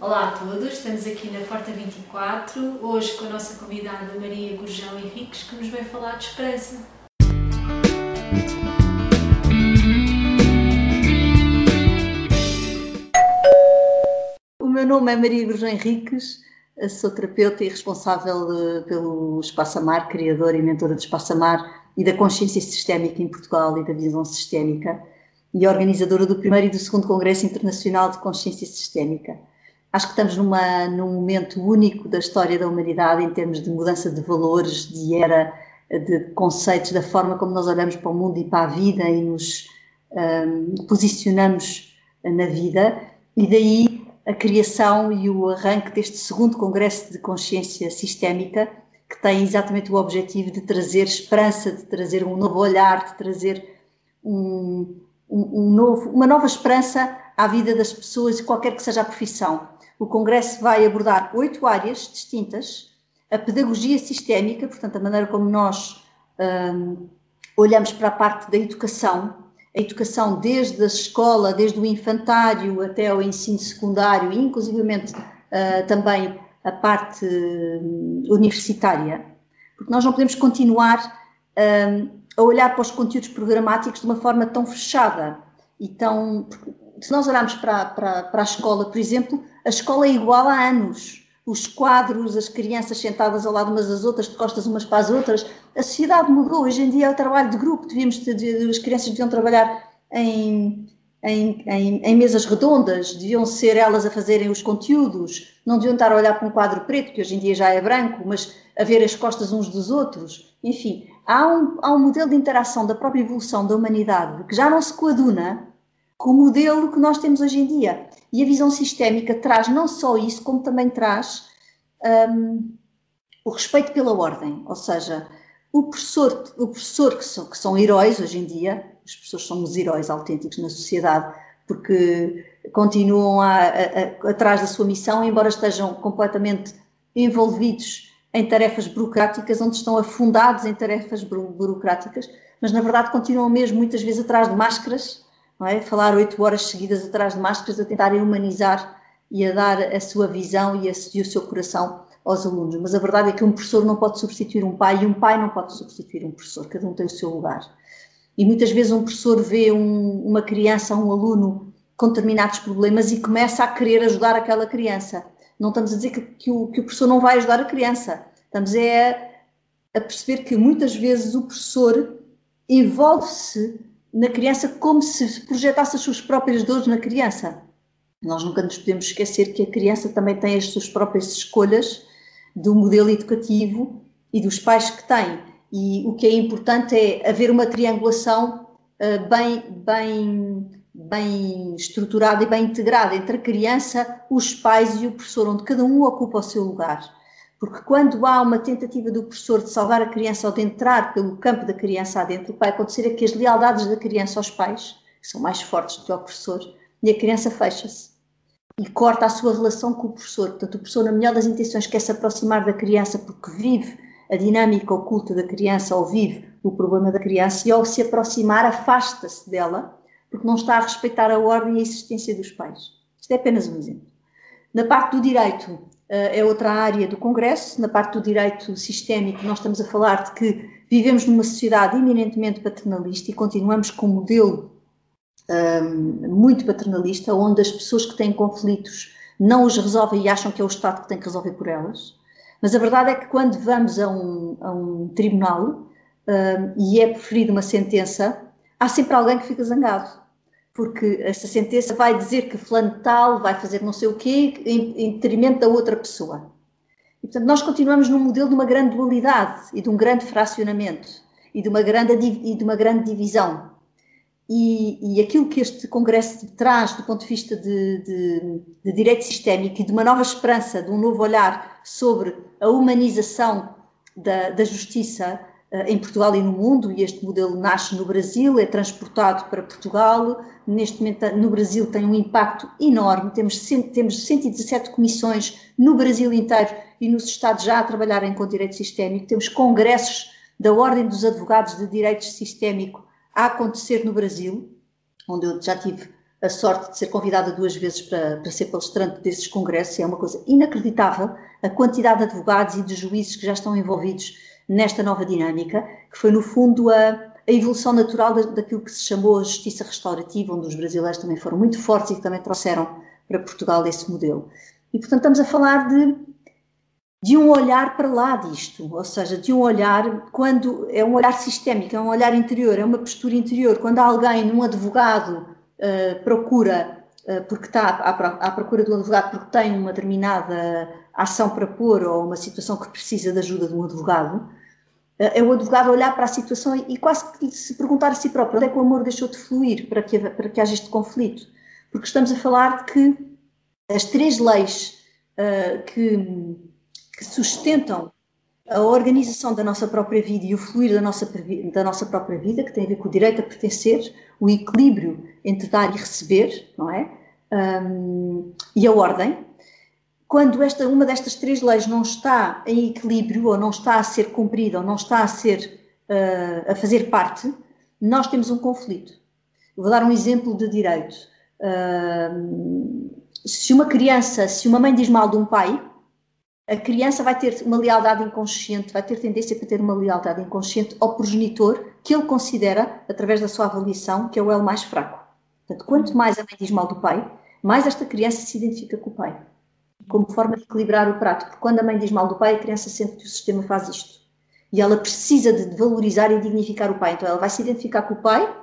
Olá a todos, estamos aqui na Porta 24, hoje com a nossa convidada Maria Gurjão Henriques, que nos vai falar de esperança. O meu nome é Maria Gurjão Henriques, sou terapeuta e responsável eh, pelo Espaço Amar, criadora e mentora do Espaço Amar e da consciência sistémica em Portugal e da visão sistémica e organizadora do primeiro e do segundo Congresso Internacional de Consciência Sistémica. Acho que estamos numa, num momento único da história da humanidade em termos de mudança de valores, de era, de conceitos, da forma como nós olhamos para o mundo e para a vida e nos um, posicionamos na vida, e daí a criação e o arranque deste segundo Congresso de Consciência Sistémica, que tem exatamente o objetivo de trazer esperança, de trazer um novo olhar, de trazer um, um, um novo, uma nova esperança à vida das pessoas, qualquer que seja a profissão. O Congresso vai abordar oito áreas distintas: a pedagogia sistémica, portanto, a maneira como nós um, olhamos para a parte da educação, a educação desde a escola, desde o infantário até o ensino secundário, e inclusivamente uh, também a parte hum, universitária, porque nós não podemos continuar a olhar para os conteúdos programáticos de uma forma tão fechada e tão. Se nós olharmos para, para, para a escola, por exemplo, a escola é igual há anos. Os quadros, as crianças sentadas ao lado umas das outras, de costas umas para as outras. A sociedade mudou. Hoje em dia é o trabalho de grupo. Devíamos as crianças deviam trabalhar em, em, em, em, mesas redondas, deviam ser elas a fazerem os conteúdos, não deviam estar a olhar para um quadro preto, que hoje em dia já é branco, mas a ver as costas uns dos outros. Enfim, há um, há um modelo de interação da própria evolução da humanidade que já não se coaduna com o modelo que nós temos hoje em dia. E a visão sistémica traz não só isso, como também traz um, o respeito pela ordem, ou seja, o professor, o professor que, são, que são heróis hoje em dia, os professores são os heróis autênticos na sociedade, porque continuam a, a, a, atrás da sua missão, embora estejam completamente envolvidos em tarefas burocráticas, onde estão afundados em tarefas burocráticas, mas na verdade continuam mesmo muitas vezes atrás de máscaras, não é? Falar oito horas seguidas atrás de máscaras, a tentarem humanizar e a dar a sua visão e, a, e o seu coração aos alunos. Mas a verdade é que um professor não pode substituir um pai e um pai não pode substituir um professor, cada um tem o seu lugar. E muitas vezes um professor vê um, uma criança, um aluno com determinados problemas e começa a querer ajudar aquela criança não estamos a dizer que, que, o, que o professor não vai ajudar a criança. Estamos é a perceber que muitas vezes o professor envolve-se na criança como se projetasse as suas próprias dores na criança. Nós nunca nos podemos esquecer que a criança também tem as suas próprias escolhas do modelo educativo e dos pais que tem. E o que é importante é haver uma triangulação uh, bem, bem bem estruturada e bem integrada entre a criança, os pais e o professor, onde cada um ocupa o seu lugar. Porque quando há uma tentativa do professor de salvar a criança ou de entrar pelo campo da criança adentro, o que vai acontecer é que as lealdades da criança aos pais são mais fortes do que ao professor e a criança fecha-se e corta a sua relação com o professor. Portanto, o professor, na melhor das intenções, quer se aproximar da criança porque vive a dinâmica oculta da criança ou vive o problema da criança e ao se aproximar afasta-se dela porque não está a respeitar a ordem e a existência dos pais. Isto é apenas um exemplo. Na parte do direito, é outra área do Congresso. Na parte do direito sistémico, nós estamos a falar de que vivemos numa sociedade eminentemente paternalista e continuamos com um modelo um, ehm, muito paternalista, onde as pessoas que têm conflitos não os resolvem e acham que é o Estado que tem que resolver por elas. Mas a verdade é que quando vamos a um, a um tribunal um, ehm, e é preferida uma sentença, há sempre alguém que fica zangado porque essa sentença vai dizer que fulano tal vai fazer não sei o quê em, em detrimento da outra pessoa. E, portanto, nós continuamos num modelo de uma grande dualidade e de um grande fracionamento e de uma grande, e de uma grande divisão. E, e aquilo que este Congresso traz do ponto de vista de, de, de direito sistémico e de uma nova esperança, de um novo olhar sobre a humanização da, da justiça, em Portugal e no mundo, e este modelo nasce no Brasil, é transportado para Portugal. Neste momento, no Brasil, tem um impacto enorme. Temos, temos 117 comissões no Brasil inteiro e nos Estados já a trabalharem com direito sistémico. Temos congressos da Ordem dos Advogados de Direito Sistémico a acontecer no Brasil, onde eu já tive a sorte de ser convidada duas vezes para, para ser palestrante desses congressos, é uma coisa inacreditável a quantidade de advogados e de juízes que já estão envolvidos nesta nova dinâmica, que foi no fundo a, a evolução natural da, daquilo que se chamou a justiça restaurativa, onde os brasileiros também foram muito fortes e que também trouxeram para Portugal esse modelo. E portanto estamos a falar de de um olhar para lá disto, ou seja, de um olhar, quando é um olhar sistémico, é um olhar interior, é uma postura interior. Quando alguém, um advogado, uh, procura, uh, porque está à, à, procura do advogado porque tem uma determinada ação para pôr ou uma situação que precisa de ajuda de um advogado, uh, é o advogado olhar para a situação e, quase que se perguntar a si próprio onde é que o amor deixou de fluir para que, para que haja este conflito. Porque estamos a falar de que as três leis que que sustentam a organização da nossa própria vida e o fluir da nossa, da nossa própria vida, que tem a ver com o direito a pertencer, o equilíbrio entre dar e receber, não é? Um, e a ordem. Quando esta, uma destas três leis não está em equilíbrio, ou não está a ser cumprida, ou não está a ser uh, a fazer parte, nós temos um conflito. vou dar um exemplo de direito. Uh, se uma criança, se uma mãe diz mal de um pai, a criança vai ter uma lealdade inconsciente, vai ter tendência para ter uma lealdade inconsciente ao progenitor que ele considera, através da sua avaliação, que é o elo mais fraco. Portanto, quanto mais a mãe diz mal do pai, mais esta criança se identifica com o pai, como forma de equilibrar o prato. Porque quando a mãe diz mal do pai, a criança sente que o sistema faz isto. E ela precisa de valorizar e dignificar o pai. Então, ela vai se identificar com o pai,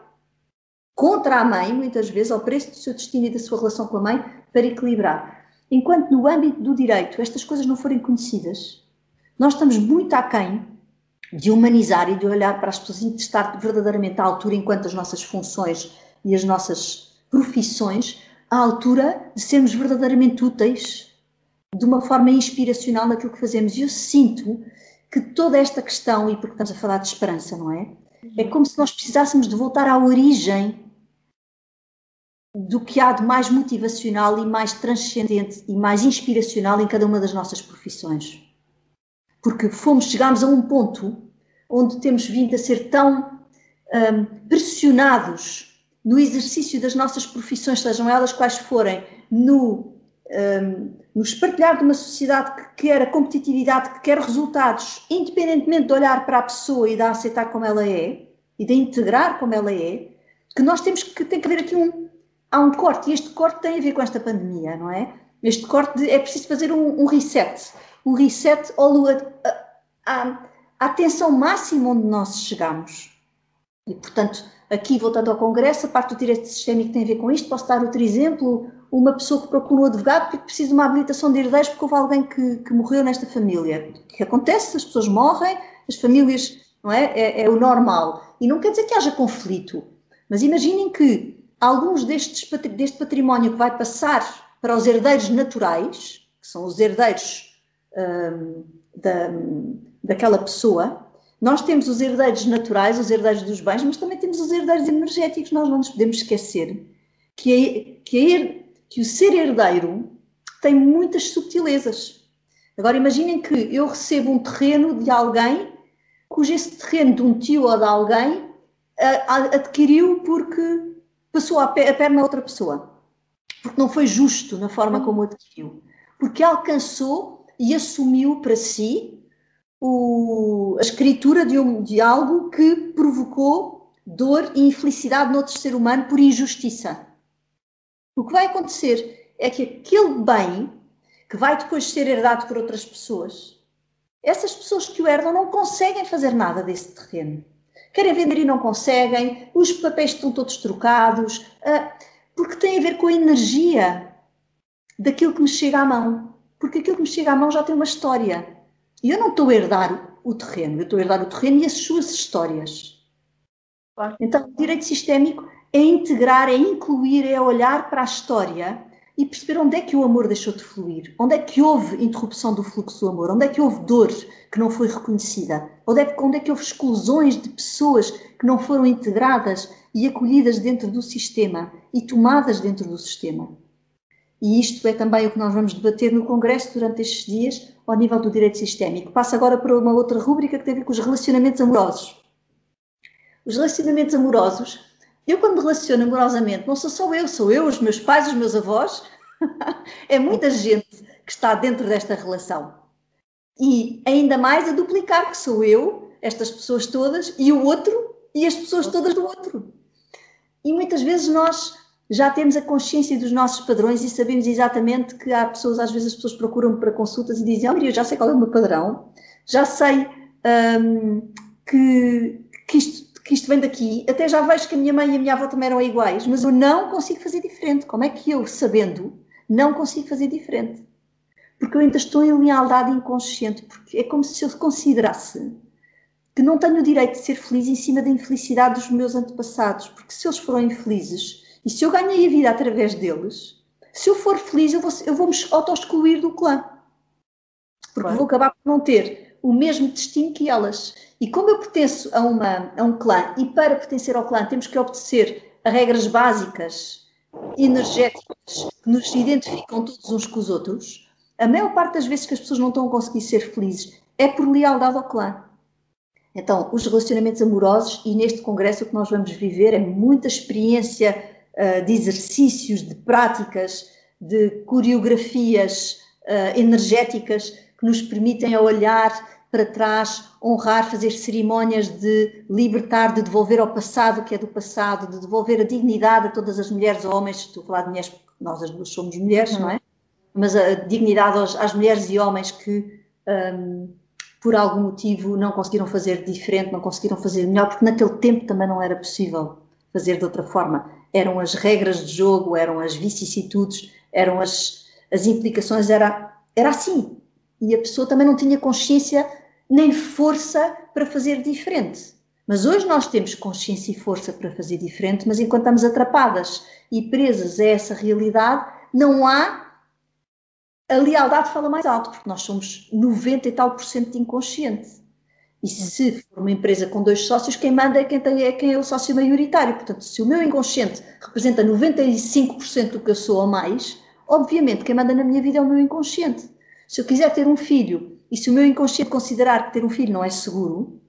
contra a mãe, muitas vezes, ao preço do seu destino e da sua relação com a mãe, para equilibrar. Enquanto no âmbito do direito estas coisas não forem conhecidas, nós estamos muito aquém de humanizar e de olhar para as pessoas e de estar verdadeiramente à altura enquanto as nossas funções e as nossas profissões à altura de sermos verdadeiramente úteis de uma forma inspiracional naquilo que fazemos. E eu sinto que toda esta questão, e porque estamos a falar de esperança, não é? É como se nós precisássemos de voltar à origem do que há de mais motivacional e mais transcendente e mais inspiracional em cada uma das nossas profissões. Porque fomos, chegámos a um ponto onde temos vindo a ser tão um, pressionados no exercício das nossas profissões, sejam elas quais forem, no, um, no espartilhar de uma sociedade que quer a competitividade, que quer resultados, independentemente de olhar para a pessoa e de a aceitar como ela é, e de integrar como ela é, que nós temos que, tem que haver aqui um, há um corte, e este corte tem a ver com esta pandemia, não é? Este corte de, é preciso fazer um, um, reset, um reset ao, à, atenção máxima onde nós chegamos. E, portanto, aqui voltando ao Congresso, a parte do direito sistémico tem a ver com isto. Posso dar outro exemplo: uma pessoa que procura um advogado porque precisa de uma habilitação de herdeiros porque houve alguém que, que morreu nesta família. O que acontece? As pessoas morrem, as famílias, não é? É, é o normal. E não quer dizer que haja conflito. Mas imaginem que alguns destes, deste património que vai passar para os herdeiros naturais, que são os herdeiros um, da, daquela pessoa, nós temos os herdeiros naturais, os herdeiros dos bens, mas também temos os herdeiros energéticos. Nós não nos podemos esquecer que, a, que, a, que o ser herdeiro tem muitas subtilezas. Agora imaginem que eu recebo um terreno de alguém cujo esse terreno de um tio ou de alguém adquiriu porque passou a, perna a outra pessoa. Porque não foi justo na forma como adquiriu. Porque alcançou e assumiu para si o, a escritura de, um, de algo que provocou dor e infelicidade no outro ser humano por injustiça. O que vai acontecer é que aquele bem que vai depois ser herdado por outras pessoas, essas pessoas que o herdam não conseguem fazer nada desse terreno querem vender e não conseguem, os papéis estão todos trocados, uh, porque tem a ver com a energia daquilo que me chega à mão. Porque aquilo que me chega à mão já tem uma história. E eu não estou a herdar o terreno, eu estou a herdar o terreno e as suas histórias. Então, o direito sistémico é integrar, é incluir, é olhar para a história e perceber onde é que o amor deixou de fluir, onde é que houve interrupção do fluxo do amor, onde é que houve dor que não foi reconhecida, onde é, que, onde é que houve exclusões de pessoas que não foram integradas e acolhidas dentro do sistema e tomadas dentro do sistema. E isto é também o que nós vamos debater no Congresso durante estes dias, ao nível do direito sistémico. Passo agora para uma outra rúbrica que tem a ver com os relacionamentos amorosos. Os relacionamentos amorosos Eu, quando me relaciono amorosamente, não sou só eu, sou eu, os meus pais, os meus avós. é muita gente que está dentro desta relação. E ainda mais a duplicar, que sou eu, estas pessoas todas, e o outro, e as pessoas todas do outro. E muitas vezes nós já temos a consciência dos nossos padrões e sabemos exatamente que há pessoas, às vezes as pessoas procuram para consultas e dizem, olha, eu já sei qual é o meu padrão, já sei um, que, que, isto, que isto vem daqui, até já vejo que a minha mãe e a minha avó também eram iguais, mas eu não consigo fazer diferente. Como é que eu, sabendo, não consigo fazer diferente? Porque eu ainda estou em lealdade inconsciente, porque é como se eu considerasse que não tenho o direito de ser feliz em cima da infelicidade dos meus antepassados, porque se eles foram infelizes, e se eu ganhei a vida através deles, se eu for feliz, eu vou, eu vou me auto-excluir do clã. Porque claro. vou acabar por não ter o mesmo destino que elas. E como eu pertenço a, uma, a um clã, e para pertencer ao clã temos que obedecer a regras básicas, energéticas, que nos identificam todos uns com os outros, a maior parte das vezes que as pessoas não estão a conseguir ser felizes é por lealdade ao clã. Então, os relacionamentos amorosos, e neste congresso o que nós vamos viver é muita experiência uh, de exercícios, de práticas, de coreografias uh, energéticas que nos permitem olhar para trás, honrar, fazer cerimónias de libertar, de devolver ao passado o que é do passado, de devolver a dignidade a todas as mulheres homens, estou a falar de mulheres porque nós as duas somos mulheres, não é? Mas a dignidade aos, às mulheres e homens que um, por algum motivo não conseguiram fazer diferente, não conseguiram fazer melhor, porque naquele tempo também não era possível fazer de outra forma. Eram as regras de jogo, eram as vicissitudes, eram as, as implicações, era, era assim. E a pessoa também não tinha consciência nem força para fazer diferente. Mas hoje nós temos consciência e força para fazer diferente, mas enquanto estamos atrapadas e presas a essa realidade, não há. A lealdade fala mais alto, porque nós somos 90 e tal por cento de inconsciente. E se for uma empresa com dois sócios, quem manda é quem, tem, é quem é o sócio maioritário. Portanto, se o meu inconsciente representa 95% do que eu sou ou mais, obviamente quem manda na minha vida é o meu inconsciente. Se eu quiser ter um filho e se o meu inconsciente considerar que ter um filho não é seguro,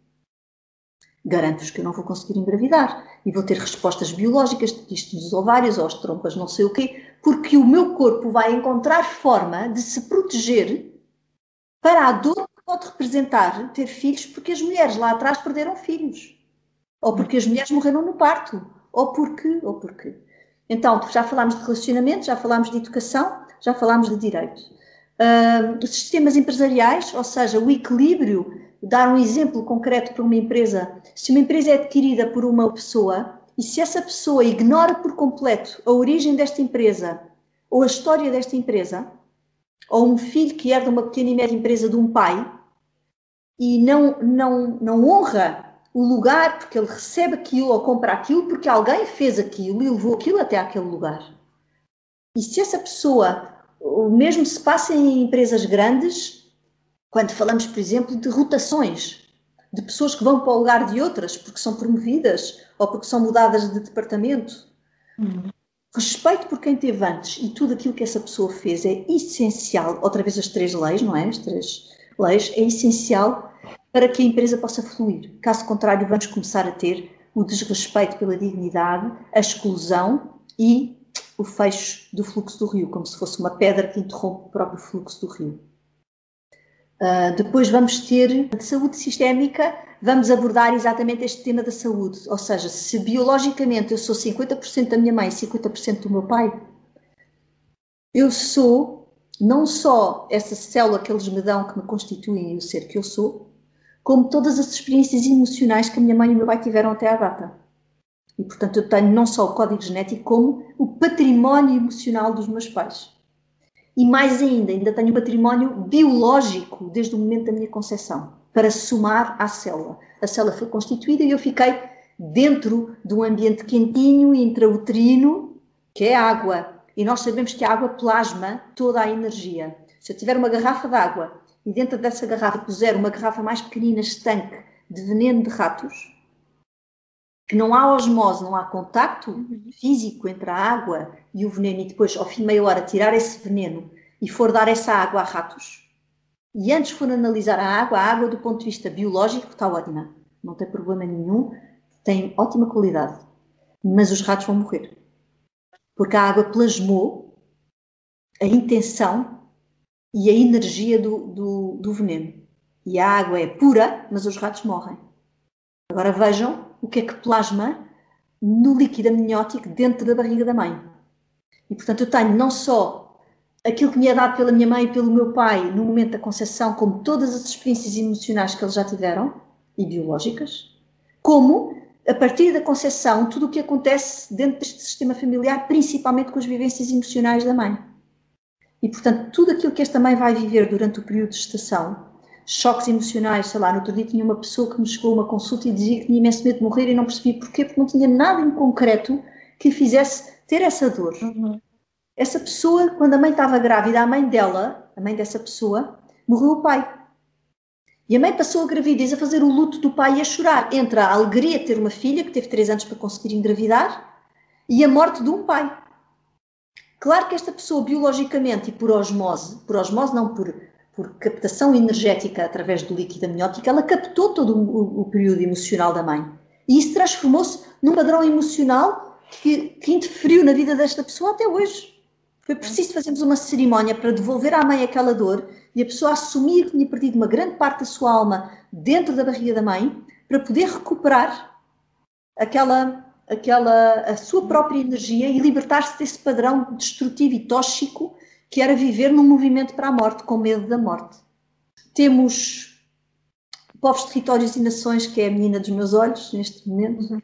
garanto-vos que eu não vou conseguir engravidar. E vou ter respostas biológicas, isto dos ovários ou as trompas, não sei o quê, porque o meu corpo vai encontrar forma de se proteger para a dor pode representar ter filhos porque as mulheres lá atrás perderam filhos, ou porque as mulheres morreram no parto, ou porque, ou porque. Então, já falámos de relacionamento, já falámos de educação, já falámos de direito. Uh, sistemas empresariais, ou seja, o equilíbrio, dar um exemplo concreto para uma empresa. Se uma empresa é adquirida por uma pessoa e se essa pessoa ignora por completo a origem desta empresa ou a história desta empresa, ou um filho que herda uma pequena e média empresa de um pai e não, não, não honra o lugar porque ele recebe aquilo ou compra aquilo porque alguém fez aquilo e levou aquilo até aquele lugar. E se essa pessoa, o mesmo se passa em empresas grandes, quando falamos, por exemplo, de rotações, de pessoas que vão para o lugar de outras porque são promovidas ou porque são mudadas de departamento. Uhum. Respeito por quem teve antes e tudo aquilo que essa pessoa fez é essencial. Outra vez, as três leis, não é? As três leis, é essencial para que a empresa possa fluir. Caso contrário, vamos começar a ter o desrespeito pela dignidade, a exclusão e o fecho do fluxo do rio, como se fosse uma pedra que interrompe o próprio fluxo do rio. Uh, depois vamos ter de saúde sistémica, vamos abordar exatamente este tema da saúde. Ou seja, se biologicamente eu sou 50% da minha mãe e 50% do meu pai, eu sou não só essa célula que eles me dão que me constituem o ser que eu sou, como todas as experiências emocionais que a minha mãe e o meu pai tiveram até à data. E portanto eu tenho não só o código genético, como o património emocional dos meus pais. E mais ainda, ainda tenho património biológico desde o momento da minha concepção, para somar à célula. A célula foi constituída e eu fiquei dentro de um ambiente quentinho, intrauterino, que é água. E nós sabemos que a água plasma toda a energia. Se eu tiver uma garrafa de água e dentro dessa garrafa puser uma garrafa mais pequenina, estanque, de veneno de ratos, que não há osmose, não há contacto físico entre a água e o veneno, e depois, ao fim de meia hora, tirar esse veneno e for dar essa água a ratos, e antes for analisar a água, a água do ponto de vista biológico está ótima, não tem problema nenhum, tem ótima qualidade. mas os ratos vão morrer. Porque a água plasmou a intenção e a energia do, do, do veneno. E a água é pura, mas os ratos morrem. Agora vejam o que é que plasma no líquido amniótico dentro da barriga da mãe. E portanto eu tenho não só aquilo que me é dado pela minha mãe e pelo meu pai no momento da concepção, como todas as experiências emocionais que eles já tiveram e biológicas, como a partir da concepção tudo o que acontece dentro deste sistema familiar, principalmente com as vivências emocionais da mãe. E portanto tudo aquilo que esta mãe vai viver durante o período de gestação choques emocionais, sei lá, no outro dia tinha uma pessoa que me chegou a uma consulta e dizia que tinha imenso medo de morrer e não percebi porquê, porque não tinha nada em concreto que fizesse ter essa dor. Uhum. Essa pessoa, quando a mãe estava grávida, a mãe dela, a mãe dessa pessoa, morreu o pai. E a mãe passou a gravidez a fazer o luto do pai e a chorar entre a alegria de ter uma filha, que teve três anos para conseguir engravidar, e a morte de um pai. Claro que esta pessoa, biologicamente e por osmose, por osmose não por por captação energética através do líquido amniótico, ela captou todo o, o período emocional da mãe. E isso transformou-se num padrão emocional que, que, interferiu na vida desta pessoa até hoje. Foi preciso fazermos uma cerimónia para devolver à mãe aquela dor e a pessoa assumir que tinha perdido uma grande parte da sua alma dentro da barriga da mãe para poder recuperar aquela, aquela a sua própria energia e libertar-se desse padrão destrutivo e tóxico que era viver num movimento para a morte, com medo da morte. Temos povos, territórios e nações, que é a menina dos meus olhos neste momento. Uhum.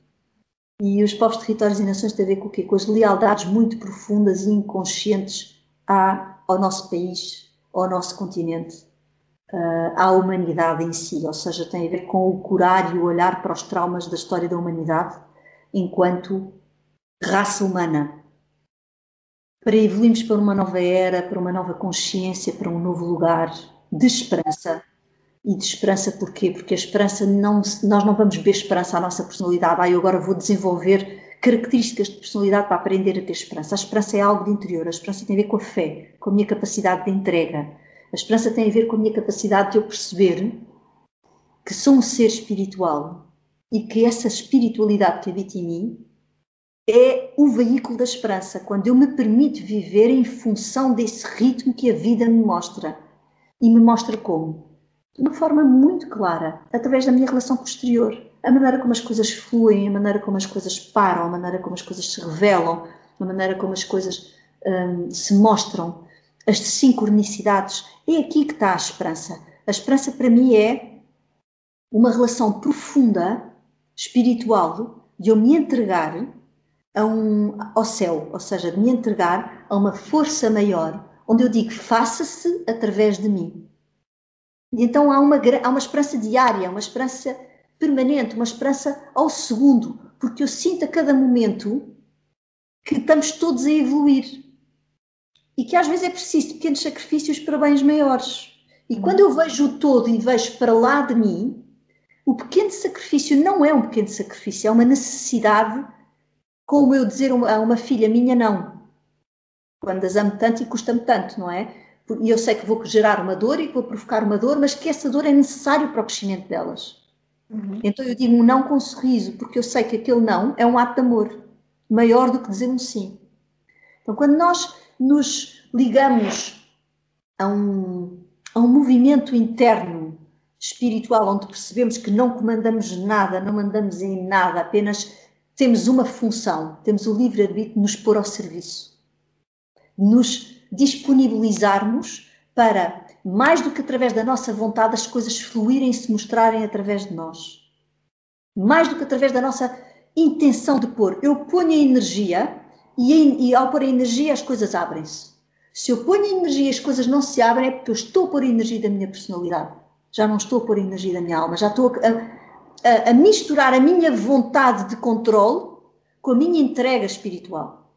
E os povos, territórios e nações têm a ver com o quê? Com as lealdades muito profundas e inconscientes à, ao nosso país, ao nosso continente, uh, à humanidade em si. Ou seja, tem a ver com o curar e o olhar para os traumas da história da humanidade enquanto raça humana para evoluirmos para uma nova era, para uma nova consciência, para um novo lugar de esperança. E de esperança porquê? Porque a esperança não, nós não vamos ver esperança à nossa personalidade. Ah, eu agora vou desenvolver características de personalidade para aprender a ter esperança. A esperança é algo de interior, a esperança tem a ver com a fé, com a minha capacidade de entrega. A esperança tem a ver com a minha capacidade de eu perceber que sou um ser espiritual e que essa espiritualidade que habita em mim é o veículo da esperança, quando eu me permito viver em função desse ritmo que a vida me mostra. E me mostra como? De uma forma muito clara, através da minha relação posterior. A maneira como as coisas fluem, a maneira como as coisas param, a maneira como as coisas se revelam, a maneira como as coisas hum, se mostram, as sincronicidades. É aqui que está a esperança. A esperança para mim é uma relação profunda, espiritual, de eu me entregar um, ao céu, ou seja, de me entregar a uma força maior, onde eu digo faça-se através de mim. E então há uma, há uma esperança diária, uma esperança permanente, uma esperança ao segundo, porque eu sinto a cada momento que estamos todos a evoluir e que às vezes é preciso pequenos sacrifícios para bens maiores. E uhum. quando eu vejo o todo e vejo para lá de mim, o pequeno sacrifício não é um pequeno sacrifício, é uma necessidade como eu dizer a uma filha minha não. Quando as amo tanto e custa-me tanto, não é? E eu sei que vou gerar uma dor e que vou provocar uma dor, mas que essa dor é necessária para o crescimento delas. Uhum. Então eu digo um não com um sorriso, porque eu sei que aquele não é um ato de amor, maior do que dizer um sim. Então quando nós nos ligamos a um, a um movimento interno espiritual, onde percebemos que não comandamos nada, não mandamos em nada, apenas temos uma função, temos o livre-arbítrio de nos pôr ao serviço, nos disponibilizarmos para, mais do que através da nossa vontade, as coisas fluírem e se mostrarem através de nós. Mais do que através da nossa intenção de pôr. Eu ponho a energia e, e ao pôr a energia as coisas abrem-se. Se eu ponho a energia e as coisas não se abrem é porque eu estou a pôr a energia da minha personalidade. Já não estou a pôr a energia da minha alma, já estou a, a, a misturar a minha vontade de controle com a minha entrega espiritual,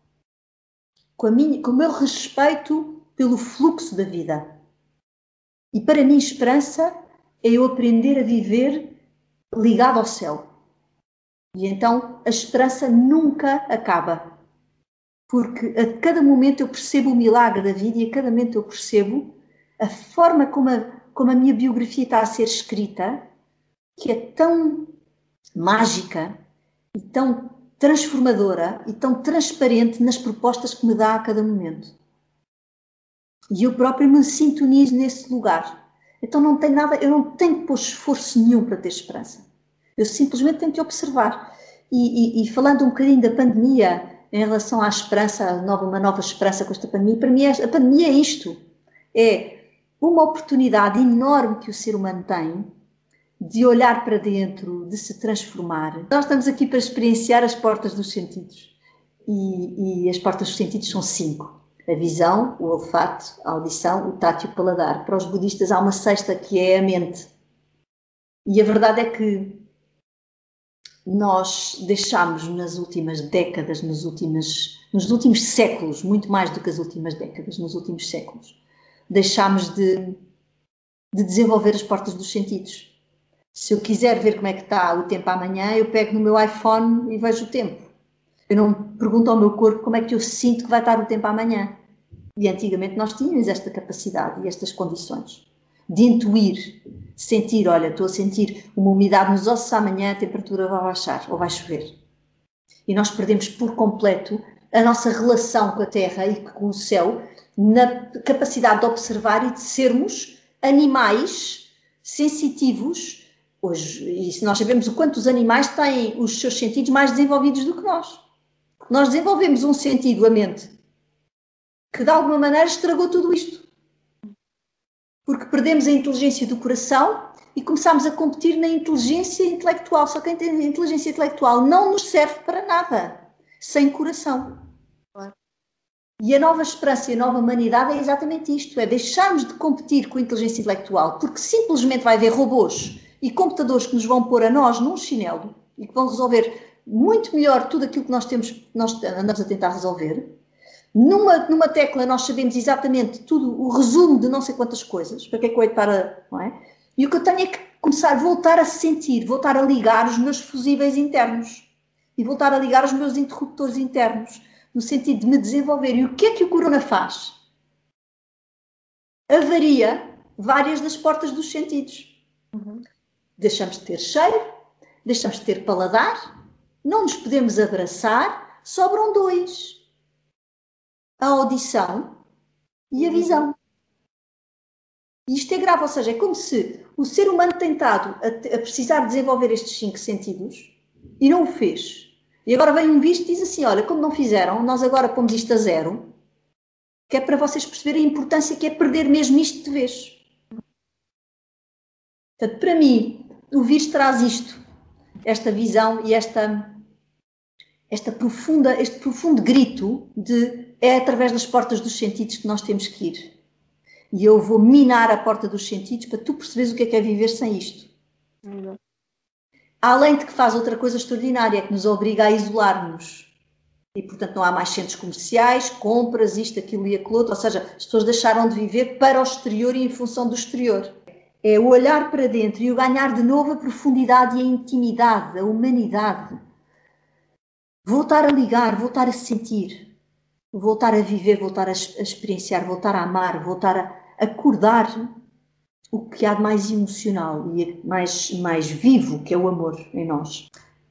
com, a minha, com o meu respeito pelo fluxo da vida. E para mim, esperança é eu aprender a viver ligado ao céu. E então a esperança nunca acaba. Porque a cada momento eu percebo o milagre da vida e a cada momento eu percebo a forma como a, como a minha biografia está a ser escrita que é tão mágica e tão transformadora e tão transparente nas propostas que me dá a cada momento. E eu próprio me sintonizo nesse lugar. Então não tem nada, eu não tenho que pôr esforço nenhum para ter esperança. Eu simplesmente tenho que observar. E, e, e falando um bocadinho da pandemia, em relação à esperança, nova, uma nova esperança com esta pandemia, para mim a pandemia é isto. É uma oportunidade enorme que o ser humano tem de olhar para dentro, de se transformar. Nós estamos aqui para experienciar as portas dos sentidos. E, e as portas dos sentidos são cinco a visão, o olfato, a audição, o tato e o paladar. Para os budistas há uma sexta que é a mente. E a verdade é que nós deixámos nas últimas décadas, nos últimos, nos últimos séculos, muito mais do que as últimas décadas, nos últimos séculos, deixámos de, de desenvolver as portas dos sentidos. Se eu quiser ver como é que está o tempo amanhã, eu pego no meu iPhone e vejo o tempo. Eu não pergunto ao meu corpo como é que eu sinto que vai estar o tempo amanhã. E antigamente nós tínhamos esta capacidade e estas condições de intuir, sentir, olha, estou a sentir uma umidade nos ossos amanhã, a temperatura vai baixar ou vai chover. E nós perdemos por completo a nossa relação com a Terra e com o céu na capacidade de observar e de sermos animais sensitivos. Hoje, e nós sabemos o quanto os animais têm os seus sentidos mais desenvolvidos do que nós nós desenvolvemos um sentido, a mente, que de alguma maneira estragou tudo isto. Porque perdemos a inteligência do coração e começámos a competir na inteligência intelectual. Só que a inteligência intelectual não nos serve para nada sem coração. E a nova esperança e a nova humanidade é exatamente isto: é deixarmos de competir com a inteligência intelectual, porque simplesmente vai haver robôs e computadores que nos vão pôr a nós num chinelo e que vão resolver muito melhor tudo aquilo que nós temos, nós andamos a tentar resolver. Numa, numa tecla nós sabemos exatamente tudo, o resumo de não sei quantas coisas, para que é que eu para, não é? E o que eu tenho é que começar a voltar a sentir, voltar a ligar os meus fusíveis internos e voltar a ligar os meus interruptores internos, no sentido de me desenvolver. E o que é que o corona faz? Avaria várias das portas dos sentidos. Uhum. Deixamos de ter cheiro, deixamos de ter paladar, não nos podemos abraçar, sobram dois: a audição e a visão. E isto é grave, ou seja, é como se o ser humano tentado a, a precisar desenvolver estes cinco sentidos e não o fez. E agora vem um visto e diz assim: olha, como não fizeram, nós agora pomos isto a zero, que é para vocês perceberem a importância que é perder mesmo isto de vez. Portanto, para mim, o visto traz isto, esta visão e esta esta profunda, este profundo grito de é através das portas dos sentidos que nós temos que ir. E eu vou minar a porta dos sentidos para tu perceberes o que é que é viver sem isto. Uhum. Além de que faz outra coisa extraordinária, que nos obriga a isolar-nos. E, portanto, não há mais centros comerciais, compras, isto, aquilo e aquilo outro. Ou seja, as pessoas deixaram de viver para o exterior e em função do exterior. É o olhar para dentro e o ganhar de novo a profundidade e a intimidade, a humanidade voltar a ligar, voltar a sentir, voltar a viver, voltar a, a experienciar, voltar a amar, voltar a acordar o que há de mais emocional e mais, mais vivo, que é o amor em nós.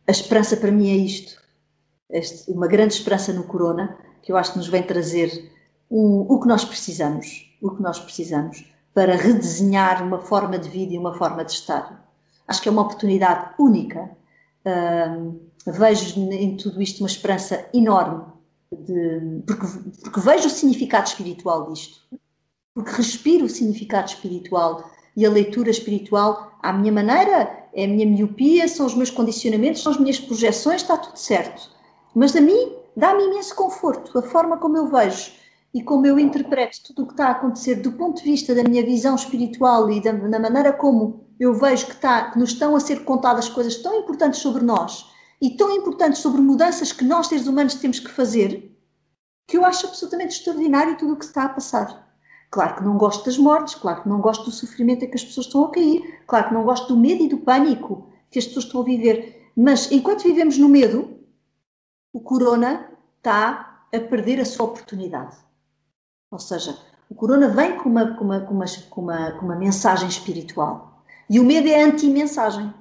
A esperança para mim é isto. Este, uma grande esperança no Corona, que eu acho que nos vem trazer um, o que nós precisamos, o que nós precisamos para redesenhar uma forma de vida e uma forma de estar. Acho que é uma oportunidade única. Vejo em tudo isto uma esperança enorme, de, porque, porque vejo o significado espiritual disto, porque respiro o significado espiritual e a leitura espiritual à minha maneira, é a minha miopia, são os meus condicionamentos, são as minhas projeções, está tudo certo. Mas a mim dá-me imenso conforto, a forma como eu vejo e como eu interpreto tudo o que está a acontecer do ponto de vista da minha visão espiritual e da, da maneira como eu vejo que, está, que nos estão a ser contadas coisas tão importantes sobre nós e tão importantes sobre mudanças que nós, seres humanos, temos que fazer, que eu acho absolutamente extraordinário tudo o que está a passar. Claro que não gosto das mortes, claro que não gosto do sofrimento em que as pessoas estão a cair, claro que não gosto do medo e do pânico que as pessoas estão a viver, mas enquanto vivemos no medo, o corona está a perder a sua oportunidade. Ou seja, o corona vem com uma, com uma, com uma, com uma, com uma mensagem espiritual e o medo é anti-mensagem.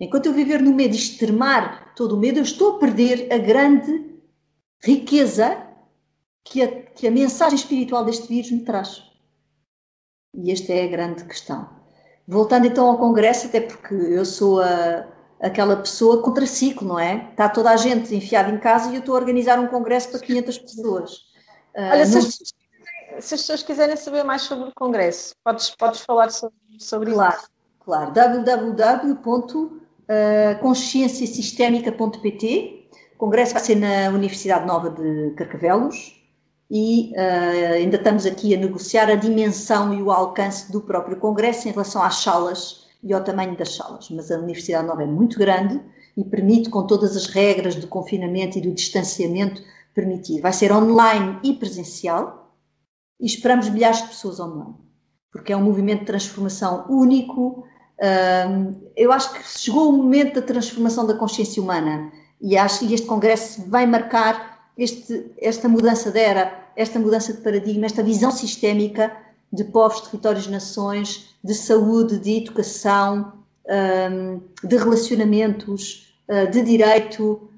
Enquanto eu viver no medo e extremar todo o medo, eu estou a perder a grande riqueza que a, que a mensagem espiritual deste vírus me traz. E esta é a grande questão. Voltando então ao Congresso, até porque eu sou a, aquela pessoa contra ciclo, não é? Está toda a gente enfiada em casa e eu estou a organizar um Congresso para 500 pessoas. Olha, uh, se, as, se, as, pessoas quiserem saber mais sobre o Congresso, podes, podes falar sobre, sobre claro, isso? Claro, www.conscienciasistémica.pt O Congresso vai ser na Universidade Nova de Carcavelos e uh, ainda estamos aqui a negociar a dimensão e o alcance do próprio Congresso em relação às salas e ao tamanho das salas. Mas a Universidade Nova é muito grande e permite, com todas as regras do confinamento e do distanciamento, permitir. Vai ser online e presencial e esperamos milhares de pessoas online, porque é um movimento de transformação único. Eu acho que chegou o momento da transformação da consciência humana e acho que este congresso vai marcar este, esta mudança de era esta mudança de paradigma, esta visão sistémica de povos, territórios, nações, de saúde, de educação, de relacionamentos, hum, de direito,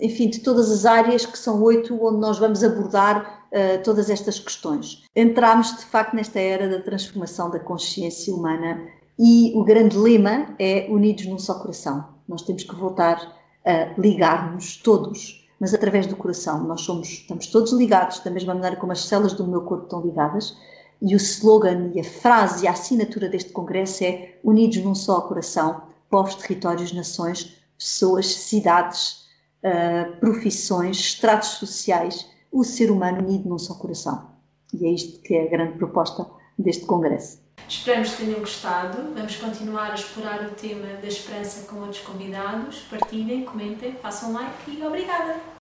enfim, de todas as áreas que são oito onde nós vamos abordar todas estas questões. Entramos, de facto, nesta era da transformação da consciência humana e o grande lema é unidos num só coração. Nós temos que voltar a ligar-nos todos mas através do coração. Nós somos, estamos todos ligados, da mesma maneira como as células do meu corpo estão ligadas. E o slogan e a frase e a assinatura deste congresso é Unidos num só coração, povos, territórios, nações, pessoas, cidades, uh, profissões, estratos sociais, o ser humano unido num só coração. E é isto que é a grande proposta deste congresso. Esperamos que tenham gostado. Vamos continuar a explorar o tema da esperança com outros convidados. Partilhem, comentem, façam like e obrigada!